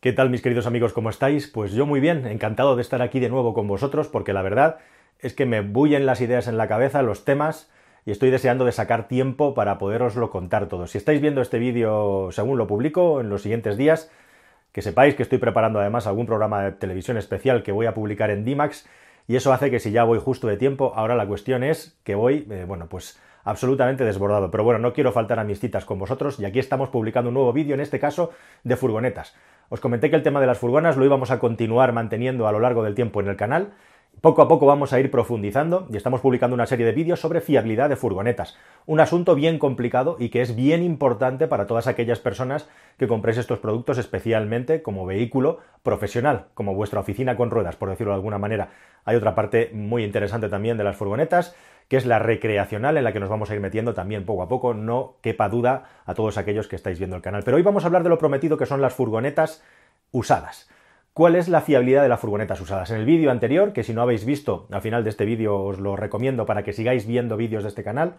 ¿Qué tal mis queridos amigos? ¿Cómo estáis? Pues yo muy bien, encantado de estar aquí de nuevo con vosotros porque la verdad es que me bullen las ideas en la cabeza, los temas y estoy deseando de sacar tiempo para poderoslo contar todo. Si estáis viendo este vídeo según lo publico en los siguientes días, que sepáis que estoy preparando además algún programa de televisión especial que voy a publicar en Dimax y eso hace que si ya voy justo de tiempo, ahora la cuestión es que voy, eh, bueno, pues absolutamente desbordado. Pero bueno, no quiero faltar a mis citas con vosotros y aquí estamos publicando un nuevo vídeo, en este caso de furgonetas. Os comenté que el tema de las furgonas lo íbamos a continuar manteniendo a lo largo del tiempo en el canal. Poco a poco vamos a ir profundizando y estamos publicando una serie de vídeos sobre fiabilidad de furgonetas. Un asunto bien complicado y que es bien importante para todas aquellas personas que compréis estos productos especialmente como vehículo profesional, como vuestra oficina con ruedas, por decirlo de alguna manera. Hay otra parte muy interesante también de las furgonetas que es la recreacional en la que nos vamos a ir metiendo también poco a poco, no quepa duda a todos aquellos que estáis viendo el canal. Pero hoy vamos a hablar de lo prometido que son las furgonetas usadas. ¿Cuál es la fiabilidad de las furgonetas usadas? En el vídeo anterior, que si no habéis visto, al final de este vídeo os lo recomiendo para que sigáis viendo vídeos de este canal,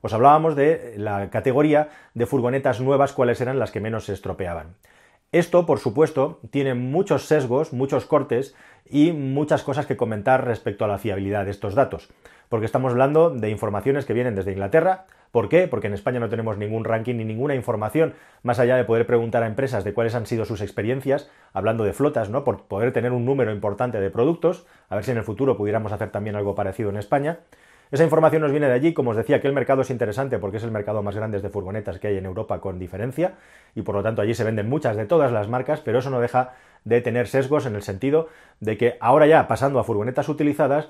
os hablábamos de la categoría de furgonetas nuevas, cuáles eran las que menos se estropeaban. Esto, por supuesto, tiene muchos sesgos, muchos cortes y muchas cosas que comentar respecto a la fiabilidad de estos datos porque estamos hablando de informaciones que vienen desde Inglaterra. ¿Por qué? Porque en España no tenemos ningún ranking ni ninguna información, más allá de poder preguntar a empresas de cuáles han sido sus experiencias, hablando de flotas, ¿no? Por poder tener un número importante de productos, a ver si en el futuro pudiéramos hacer también algo parecido en España. Esa información nos viene de allí, como os decía, que el mercado es interesante porque es el mercado más grande de furgonetas que hay en Europa con diferencia, y por lo tanto allí se venden muchas de todas las marcas, pero eso no deja de tener sesgos en el sentido de que ahora ya, pasando a furgonetas utilizadas,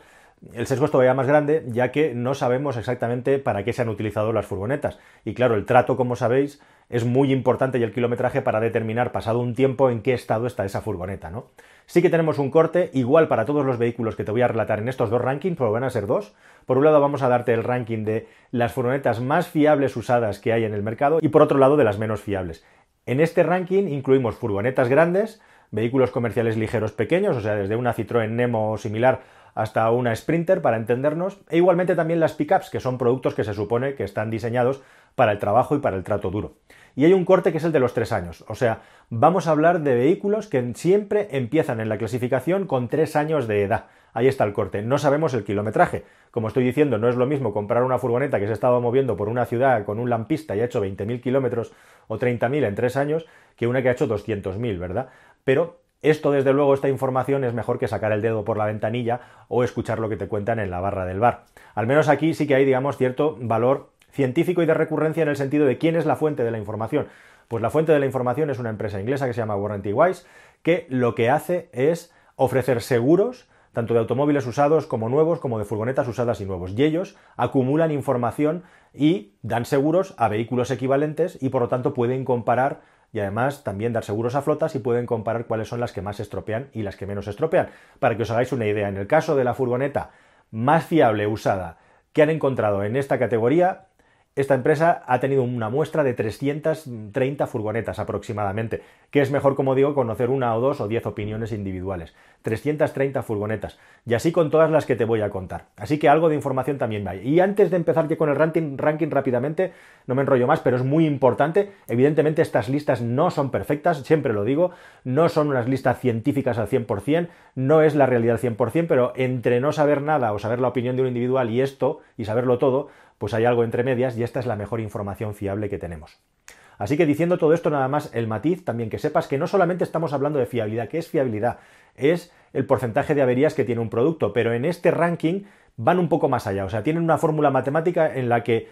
el sesgo es todavía más grande, ya que no sabemos exactamente para qué se han utilizado las furgonetas. Y claro, el trato, como sabéis, es muy importante y el kilometraje para determinar, pasado un tiempo, en qué estado está esa furgoneta, ¿no? Sí que tenemos un corte igual para todos los vehículos que te voy a relatar en estos dos rankings, pero van a ser dos. Por un lado vamos a darte el ranking de las furgonetas más fiables usadas que hay en el mercado y por otro lado de las menos fiables. En este ranking incluimos furgonetas grandes, vehículos comerciales ligeros pequeños, o sea, desde una Citroën Nemo o similar hasta una Sprinter para entendernos, e igualmente también las pickups, que son productos que se supone que están diseñados para el trabajo y para el trato duro. Y hay un corte que es el de los tres años, o sea, vamos a hablar de vehículos que siempre empiezan en la clasificación con tres años de edad. Ahí está el corte. No sabemos el kilometraje. Como estoy diciendo, no es lo mismo comprar una furgoneta que se estaba moviendo por una ciudad con un lampista y ha hecho 20.000 kilómetros o 30.000 en tres años que una que ha hecho 200.000, ¿verdad? Pero esto, desde luego, esta información es mejor que sacar el dedo por la ventanilla o escuchar lo que te cuentan en la barra del bar. Al menos aquí sí que hay, digamos, cierto valor científico y de recurrencia en el sentido de quién es la fuente de la información. Pues la fuente de la información es una empresa inglesa que se llama Warranty Wise, que lo que hace es ofrecer seguros tanto de automóviles usados como nuevos, como de furgonetas usadas y nuevos. Y ellos acumulan información y dan seguros a vehículos equivalentes y por lo tanto pueden comparar y además también dar seguros a flotas y pueden comparar cuáles son las que más estropean y las que menos estropean. Para que os hagáis una idea, en el caso de la furgoneta más fiable usada que han encontrado en esta categoría, esta empresa ha tenido una muestra de 330 furgonetas aproximadamente, que es mejor, como digo, conocer una o dos o diez opiniones individuales. 330 furgonetas, y así con todas las que te voy a contar. Así que algo de información también va. Y antes de empezar ya con el ranking, ranking rápidamente, no me enrollo más, pero es muy importante. Evidentemente estas listas no son perfectas, siempre lo digo, no son unas listas científicas al 100%, no es la realidad al 100%, pero entre no saber nada o saber la opinión de un individual y esto, y saberlo todo, pues hay algo entre medias y esta es la mejor información fiable que tenemos. Así que diciendo todo esto, nada más el matiz, también que sepas que no solamente estamos hablando de fiabilidad, ¿qué es fiabilidad? Es el porcentaje de averías que tiene un producto, pero en este ranking van un poco más allá, o sea, tienen una fórmula matemática en la que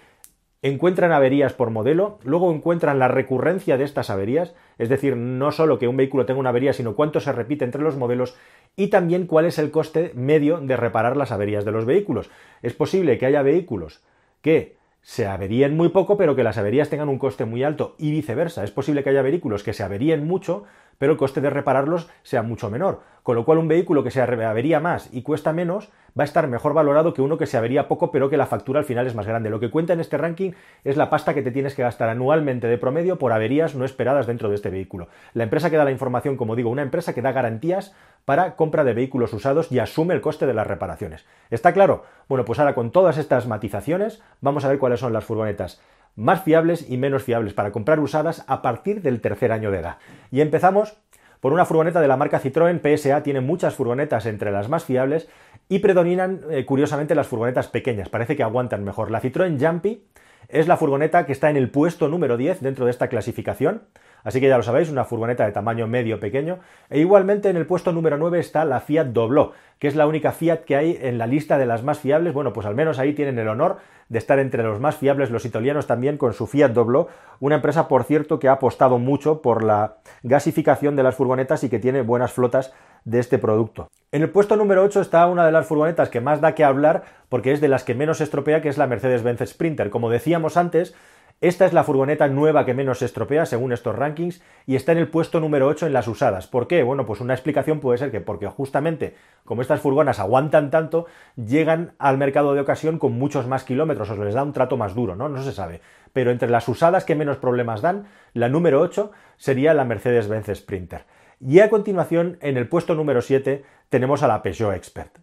encuentran averías por modelo, luego encuentran la recurrencia de estas averías, es decir, no solo que un vehículo tenga una avería, sino cuánto se repite entre los modelos y también cuál es el coste medio de reparar las averías de los vehículos. Es posible que haya vehículos que se averíen muy poco, pero que las averías tengan un coste muy alto y viceversa. Es posible que haya vehículos que se averíen mucho, pero el coste de repararlos sea mucho menor. Con lo cual un vehículo que se avería más y cuesta menos va a estar mejor valorado que uno que se avería poco, pero que la factura al final es más grande. Lo que cuenta en este ranking es la pasta que te tienes que gastar anualmente de promedio por averías no esperadas dentro de este vehículo. La empresa que da la información, como digo, una empresa que da garantías para compra de vehículos usados y asume el coste de las reparaciones. ¿Está claro? Bueno, pues ahora con todas estas matizaciones vamos a ver cuáles son las furgonetas más fiables y menos fiables para comprar usadas a partir del tercer año de edad. Y empezamos por una furgoneta de la marca Citroën. PSA tiene muchas furgonetas entre las más fiables y predominan eh, curiosamente las furgonetas pequeñas, parece que aguantan mejor. La Citroën Jumpy es la furgoneta que está en el puesto número 10 dentro de esta clasificación. Así que ya lo sabéis, una furgoneta de tamaño medio pequeño. E igualmente en el puesto número 9 está la Fiat Doblò, que es la única Fiat que hay en la lista de las más fiables. Bueno, pues al menos ahí tienen el honor de estar entre los más fiables los italianos también con su Fiat Doblò, una empresa por cierto que ha apostado mucho por la gasificación de las furgonetas y que tiene buenas flotas de este producto. En el puesto número 8 está una de las furgonetas que más da que hablar porque es de las que menos estropea, que es la Mercedes-Benz Sprinter. Como decíamos antes, esta es la furgoneta nueva que menos se estropea según estos rankings y está en el puesto número 8 en las usadas. ¿Por qué? Bueno, pues una explicación puede ser que porque justamente como estas furgonas aguantan tanto, llegan al mercado de ocasión con muchos más kilómetros o se les da un trato más duro, ¿no? No se sabe. Pero entre las usadas que menos problemas dan, la número 8 sería la Mercedes-Benz Sprinter. Y a continuación, en el puesto número 7, tenemos a la Peugeot Expert.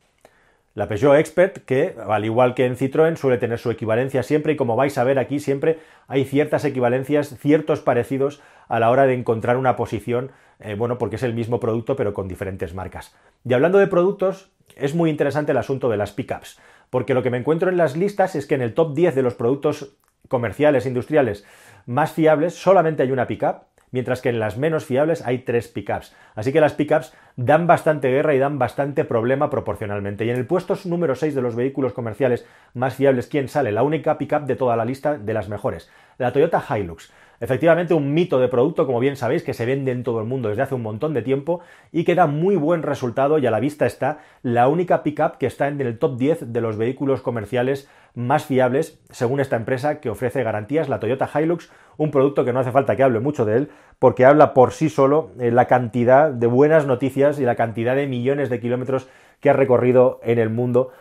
La Peugeot Expert, que al igual que en Citroën suele tener su equivalencia siempre y como vais a ver aquí siempre hay ciertas equivalencias, ciertos parecidos a la hora de encontrar una posición, eh, bueno, porque es el mismo producto pero con diferentes marcas. Y hablando de productos, es muy interesante el asunto de las pickups, porque lo que me encuentro en las listas es que en el top 10 de los productos comerciales, industriales más fiables, solamente hay una pickup, mientras que en las menos fiables hay tres pickups. Así que las pickups dan bastante guerra y dan bastante problema proporcionalmente. Y en el puesto número 6 de los vehículos comerciales más fiables, ¿quién sale? La única pickup de toda la lista de las mejores, la Toyota Hilux. Efectivamente, un mito de producto, como bien sabéis, que se vende en todo el mundo desde hace un montón de tiempo y que da muy buen resultado y a la vista está la única pickup que está en el top 10 de los vehículos comerciales más fiables, según esta empresa que ofrece garantías, la Toyota Hilux, un producto que no hace falta que hable mucho de él, porque habla por sí solo eh, la cantidad de buenas noticias y la cantidad de millones de kilómetros que ha recorrido en el mundo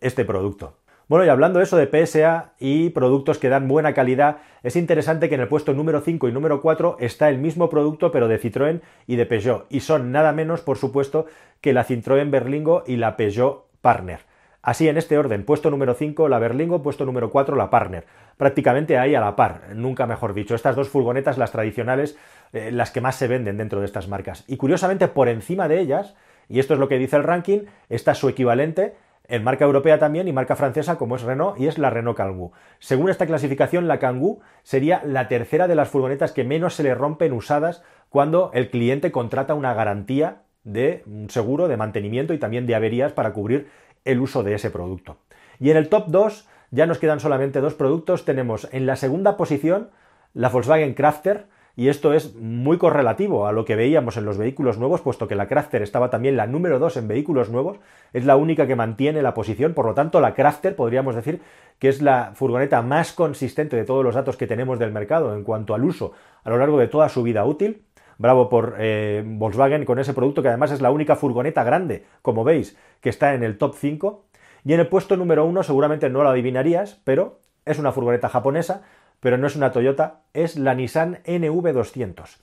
este producto. Bueno, y hablando eso de PSA y productos que dan buena calidad, es interesante que en el puesto número 5 y número 4 está el mismo producto pero de Citroën y de Peugeot, y son nada menos, por supuesto, que la Citroën Berlingo y la Peugeot Partner. Así en este orden, puesto número 5 la Berlingo, puesto número 4 la Partner. Prácticamente ahí a la par, nunca mejor dicho. Estas dos furgonetas, las tradicionales, eh, las que más se venden dentro de estas marcas. Y curiosamente por encima de ellas, y esto es lo que dice el ranking, está su equivalente, en marca europea también y marca francesa como es Renault y es la Renault Kangoo. Según esta clasificación, la Kangoo sería la tercera de las furgonetas que menos se le rompen usadas cuando el cliente contrata una garantía de un seguro de mantenimiento y también de averías para cubrir el uso de ese producto. Y en el top 2 ya nos quedan solamente dos productos. Tenemos en la segunda posición la Volkswagen Crafter, y esto es muy correlativo a lo que veíamos en los vehículos nuevos, puesto que la Crafter estaba también la número 2 en vehículos nuevos, es la única que mantiene la posición, por lo tanto la Crafter podríamos decir que es la furgoneta más consistente de todos los datos que tenemos del mercado en cuanto al uso a lo largo de toda su vida útil. Bravo por eh, Volkswagen con ese producto que además es la única furgoneta grande, como veis, que está en el top 5. Y en el puesto número 1 seguramente no lo adivinarías, pero es una furgoneta japonesa pero no es una Toyota, es la Nissan NV200.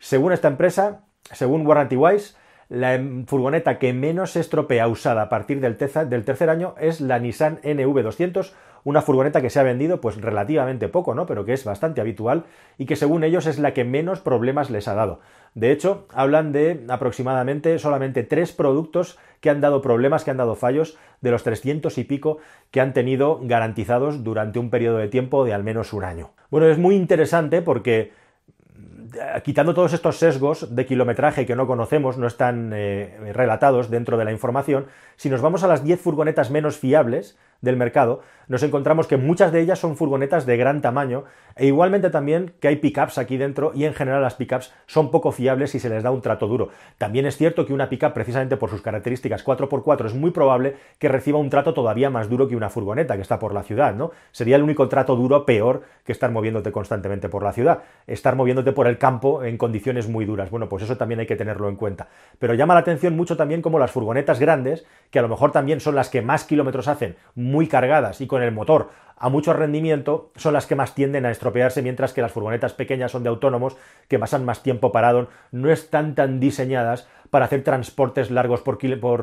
Según esta empresa, según Warranty Wise, la furgoneta que menos se estropea usada a partir del, tercer año es la Nissan NV200, una furgoneta que se ha vendido pues relativamente poco, ¿no? Pero que es bastante habitual y que según ellos es la que menos problemas les ha dado. De hecho, hablan de aproximadamente solamente tres productos que han dado problemas, que han dado fallos, de los 300 y pico que han tenido garantizados durante un periodo de tiempo de al menos un año. Bueno, es muy interesante porque quitando todos estos sesgos de kilometraje que no conocemos, no están eh, relatados dentro de la información, si nos vamos a las 10 furgonetas menos fiables, del mercado, nos encontramos que muchas de ellas son furgonetas de gran tamaño e igualmente también que hay pickups aquí dentro y en general las pickups son poco fiables y se les da un trato duro. También es cierto que una pickup precisamente por sus características 4x4 es muy probable que reciba un trato todavía más duro que una furgoneta que está por la ciudad, ¿no? Sería el único trato duro peor que estar moviéndote constantemente por la ciudad, estar moviéndote por el campo en condiciones muy duras. Bueno, pues eso también hay que tenerlo en cuenta. Pero llama la atención mucho también como las furgonetas grandes, que a lo mejor también son las que más kilómetros hacen, muy cargadas y con el motor. A mucho rendimiento son las que más tienden a estropearse, mientras que las furgonetas pequeñas son de autónomos que pasan más tiempo parado, no están tan diseñadas para hacer transportes largos por,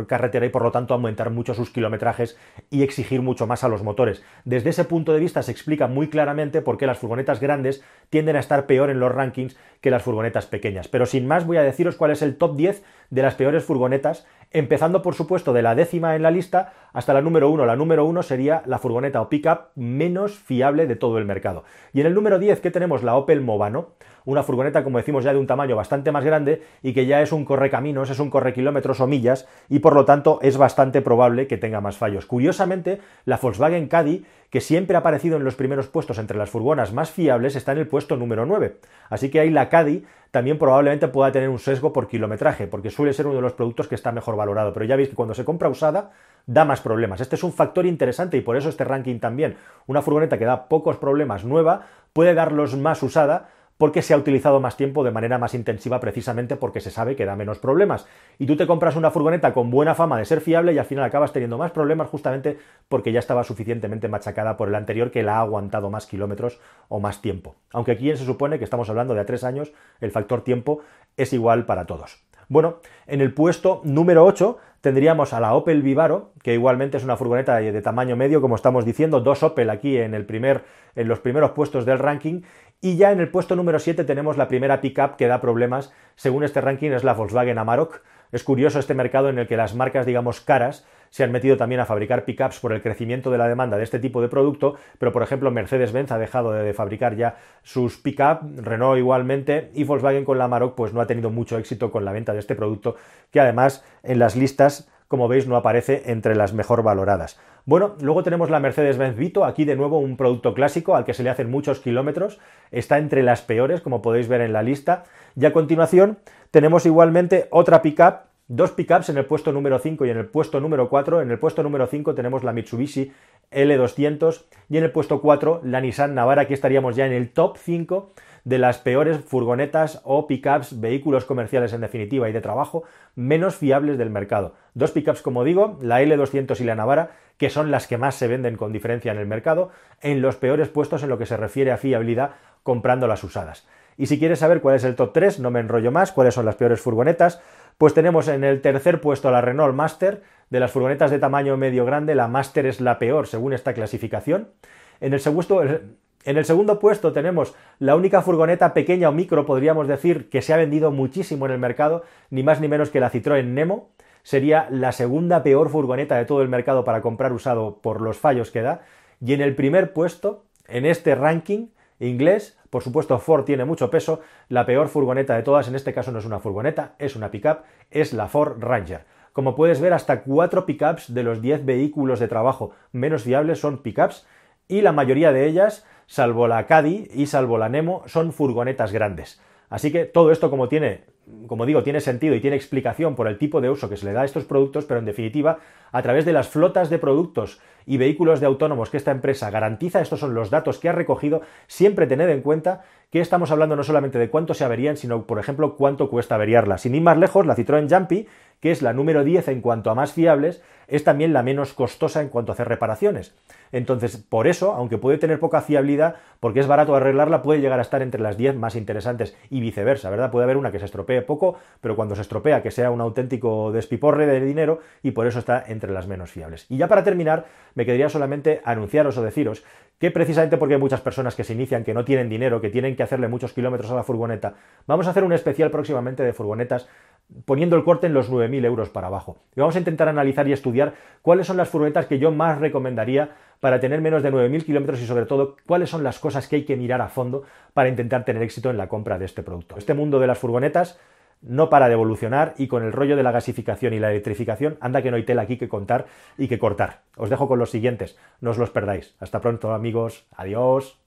carretera y por lo tanto aumentar mucho sus kilometrajes y exigir mucho más a los motores. Desde ese punto de vista se explica muy claramente por qué las furgonetas grandes tienden a estar peor en los rankings que las furgonetas pequeñas. Pero sin más voy a deciros cuál es el top 10 de las peores furgonetas, empezando por supuesto de la décima en la lista hasta la número 1. La número 1 sería la furgoneta o pickup menos fiable de todo el mercado. Y en el número 10 que tenemos la Opel Movano, una furgoneta, como decimos, ya de un tamaño bastante más grande y que ya es un correcaminos, es un corre kilómetros o millas y por lo tanto es bastante probable que tenga más fallos. Curiosamente, la Volkswagen Caddy, que siempre ha aparecido en los primeros puestos entre las furgonas más fiables, está en el puesto número 9. Así que ahí la Caddy también probablemente pueda tener un sesgo por kilometraje, porque suele ser uno de los productos que está mejor valorado. Pero ya veis que cuando se compra usada, da más problemas. Este es un factor interesante y por eso este ranking también. Una furgoneta que da pocos problemas nueva puede darlos más usada porque se ha utilizado más tiempo de manera más intensiva precisamente porque se sabe que da menos problemas. Y tú te compras una furgoneta con buena fama de ser fiable y al final acabas teniendo más problemas justamente porque ya estaba suficientemente machacada por el anterior que la ha aguantado más kilómetros o más tiempo. Aunque aquí se supone que estamos hablando de a tres años, el factor tiempo es igual para todos. Bueno, en el puesto número 8 tendríamos a la Opel Vivaro, que igualmente es una furgoneta de tamaño medio, como estamos diciendo, dos Opel aquí en, el primer, en los primeros puestos del ranking, y ya en el puesto número 7 tenemos la primera pickup que da problemas, según este ranking es la Volkswagen Amarok. Es curioso este mercado en el que las marcas, digamos, caras, se han metido también a fabricar pickups por el crecimiento de la demanda de este tipo de producto, pero por ejemplo Mercedes-Benz ha dejado de fabricar ya sus pickup, Renault igualmente, y Volkswagen con la Amarok pues no ha tenido mucho éxito con la venta de este producto, que además en las listas como veis no aparece entre las mejor valoradas. Bueno, luego tenemos la Mercedes-Benz Vito, aquí de nuevo un producto clásico al que se le hacen muchos kilómetros, está entre las peores, como podéis ver en la lista, y a continuación tenemos igualmente otra pickup, dos pickups en el puesto número 5 y en el puesto número 4, en el puesto número 5 tenemos la Mitsubishi L200 y en el puesto 4 la Nissan Navara, aquí estaríamos ya en el top 5 de las peores furgonetas o pickups, vehículos comerciales en definitiva y de trabajo, menos fiables del mercado. Dos pickups, como digo, la L200 y la Navara, que son las que más se venden con diferencia en el mercado, en los peores puestos en lo que se refiere a fiabilidad comprando las usadas. Y si quieres saber cuál es el top 3, no me enrollo más, cuáles son las peores furgonetas, pues tenemos en el tercer puesto la Renault Master, de las furgonetas de tamaño medio grande, la Master es la peor según esta clasificación. En el segundo, en el segundo puesto tenemos la única furgoneta pequeña o micro, podríamos decir, que se ha vendido muchísimo en el mercado, ni más ni menos que la Citroën Nemo. Sería la segunda peor furgoneta de todo el mercado para comprar usado por los fallos que da. Y en el primer puesto, en este ranking inglés, por supuesto Ford tiene mucho peso, la peor furgoneta de todas, en este caso no es una furgoneta, es una pickup, es la Ford Ranger. Como puedes ver, hasta cuatro pickups de los 10 vehículos de trabajo menos fiables son pickups y la mayoría de ellas salvo la Caddy y salvo la Nemo, son furgonetas grandes. Así que todo esto, como tiene, como digo, tiene sentido y tiene explicación por el tipo de uso que se le da a estos productos, pero en definitiva, a través de las flotas de productos y vehículos de autónomos que esta empresa garantiza, estos son los datos que ha recogido, siempre tened en cuenta que estamos hablando no solamente de cuánto se averían, sino, por ejemplo, cuánto cuesta averiarla. Sin ir más lejos, la Citroën Jumpy, que es la número 10 en cuanto a más fiables, es también la menos costosa en cuanto a hacer reparaciones. Entonces, por eso, aunque puede tener poca fiabilidad, porque es barato arreglarla, puede llegar a estar entre las 10 más interesantes y viceversa, ¿verdad? Puede haber una que se poco, pero cuando se estropea que sea un auténtico despiporre de dinero y por eso está entre las menos fiables. Y ya para terminar, me quedaría solamente anunciaros o deciros que precisamente porque hay muchas personas que se inician, que no tienen dinero, que tienen que hacerle muchos kilómetros a la furgoneta, vamos a hacer un especial próximamente de furgonetas poniendo el corte en los 9.000 euros para abajo. Y vamos a intentar analizar y estudiar cuáles son las furgonetas que yo más recomendaría para tener menos de 9.000 kilómetros y sobre todo cuáles son las cosas que hay que mirar a fondo para intentar tener éxito en la compra de este producto. Este mundo de las furgonetas no para de evolucionar y con el rollo de la gasificación y la electrificación anda que no hay tela aquí que contar y que cortar. Os dejo con los siguientes, no os los perdáis. Hasta pronto amigos, adiós.